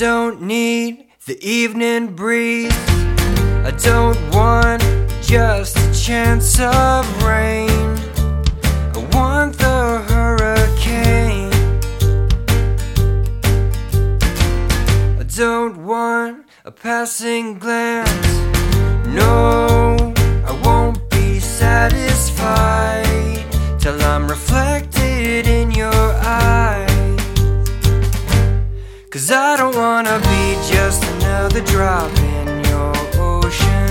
don't need the evening breeze. I don't want just a chance of rain. I want the hurricane. I don't want a passing glance. No, Cause I don't wanna be just another drop in your ocean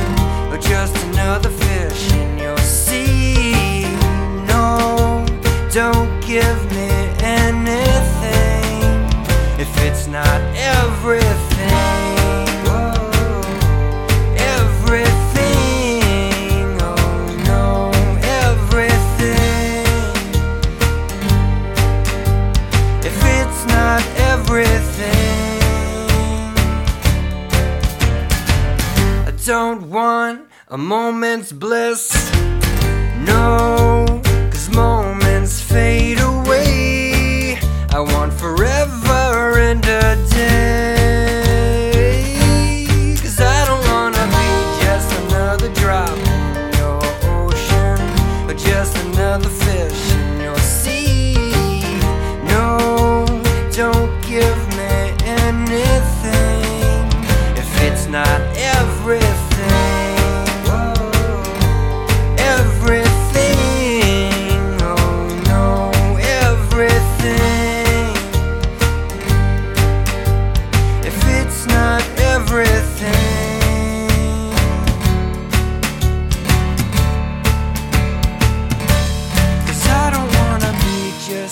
or just another fish in your sea. No, don't give me anything if it's not don't want a moment's bliss. No, cause moments fade away. I want forever and a day. Cause I don't wanna be just another drop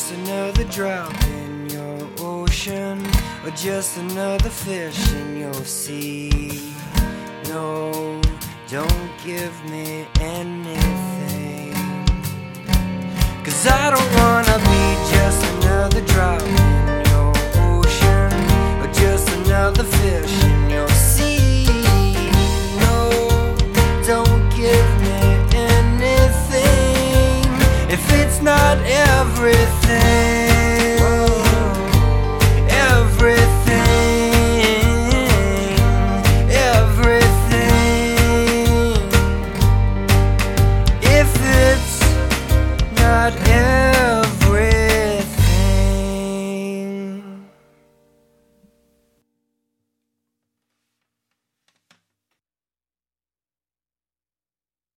just another drop in your ocean, or just another fish in your sea. No, don't give me anything. Cause I don't wanna be just another drop in your ocean, or just another fish in your sea. No, don't give me anything. If it's not everything.